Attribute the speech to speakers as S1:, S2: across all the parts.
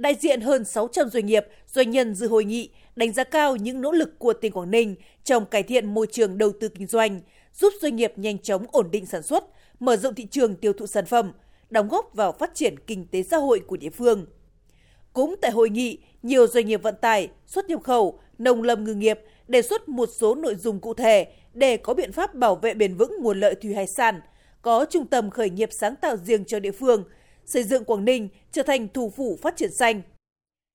S1: Đại diện hơn 600 doanh nghiệp, doanh nhân dự hội nghị đánh giá cao những nỗ lực của tỉnh Quảng Ninh trong cải thiện môi trường đầu tư kinh doanh, giúp doanh nghiệp nhanh chóng ổn định sản xuất, mở rộng thị trường tiêu thụ sản phẩm, đóng góp vào phát triển kinh tế xã hội của địa phương. Cũng tại hội nghị, nhiều doanh nghiệp vận tải, xuất nhập khẩu, nông lâm ngư nghiệp đề xuất một số nội dung cụ thể để có biện pháp bảo vệ bền vững nguồn lợi thủy hải sản, có trung tâm khởi nghiệp sáng tạo riêng cho địa phương, xây dựng Quảng Ninh trở thành thủ phủ phát triển xanh.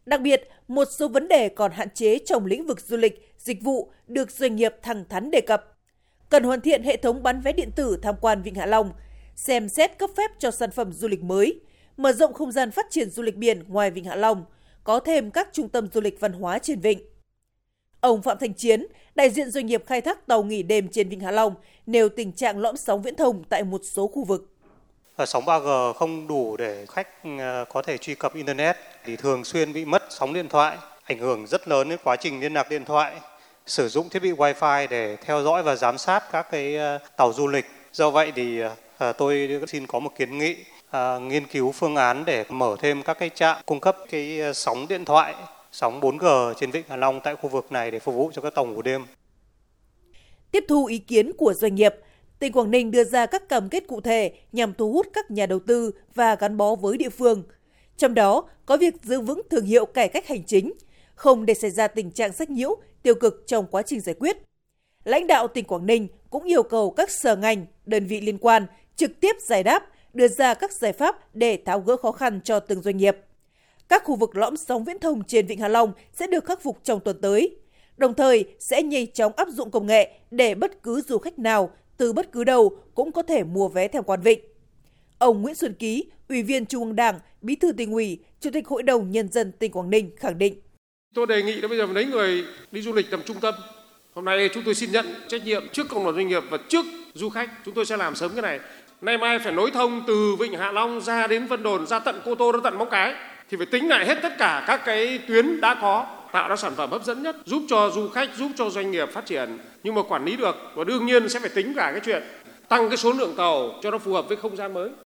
S1: Đặc biệt, một số vấn đề còn hạn chế trong lĩnh vực du lịch, dịch vụ được doanh nghiệp thẳng thắn đề cập. Cần hoàn thiện hệ thống bán vé điện tử tham quan Vịnh Hạ Long, xem xét cấp phép cho sản phẩm du lịch mới, mở rộng không gian phát triển du lịch biển ngoài Vịnh Hạ Long, có thêm các trung tâm du lịch văn hóa trên vịnh. Ông Phạm Thành Chiến, đại diện doanh nghiệp khai thác tàu nghỉ đêm trên Vịnh Hạ Long, nêu tình trạng lõm sóng viễn thông tại một số khu vực.
S2: Ờ, sóng 3G không đủ để khách ờ, có thể truy cập Internet thì thường xuyên bị mất sóng điện thoại, ảnh hưởng rất lớn đến quá trình liên lạc điện thoại, sử dụng thiết bị Wi-Fi để theo dõi và giám sát các cái ờ, tàu du lịch. Do vậy thì tôi xin có một kiến nghị nghiên cứu phương án để mở thêm các cái trạm cung cấp cái sóng điện thoại sóng 4G trên Vịnh Hạ Long tại khu vực này để phục vụ cho các tàu ngủ đêm.
S1: Tiếp thu ý kiến của doanh nghiệp, tỉnh Quảng Ninh đưa ra các cam kết cụ thể nhằm thu hút các nhà đầu tư và gắn bó với địa phương. Trong đó có việc giữ vững thương hiệu cải cách hành chính, không để xảy ra tình trạng sách nhiễu, tiêu cực trong quá trình giải quyết. Lãnh đạo tỉnh Quảng Ninh cũng yêu cầu các sở ngành, đơn vị liên quan trực tiếp giải đáp, đưa ra các giải pháp để tháo gỡ khó khăn cho từng doanh nghiệp. Các khu vực lõm sóng viễn thông trên Vịnh Hạ Long sẽ được khắc phục trong tuần tới. Đồng thời sẽ nhanh chóng áp dụng công nghệ để bất cứ du khách nào từ bất cứ đâu cũng có thể mua vé theo quan vịnh. Ông Nguyễn Xuân Ký, Ủy viên Trung ương Đảng, Bí thư tỉnh ủy, Chủ tịch Hội đồng Nhân dân tỉnh Quảng Ninh khẳng định.
S3: Tôi đề nghị là bây giờ lấy người đi du lịch làm trung tâm. Hôm nay chúng tôi xin nhận trách nhiệm trước cộng đồng doanh nghiệp và trước du khách. Chúng tôi sẽ làm sớm cái này. Nay mai phải nối thông từ Vịnh Hạ Long ra đến Vân Đồn, ra tận Cô Tô, ra tận Móng Cái thì phải tính lại hết tất cả các cái tuyến đã có tạo ra sản phẩm hấp dẫn nhất, giúp cho du khách, giúp cho doanh nghiệp phát triển. Nhưng mà quản lý được, và đương nhiên sẽ phải tính cả cái chuyện tăng cái số lượng tàu cho nó phù hợp với không gian mới.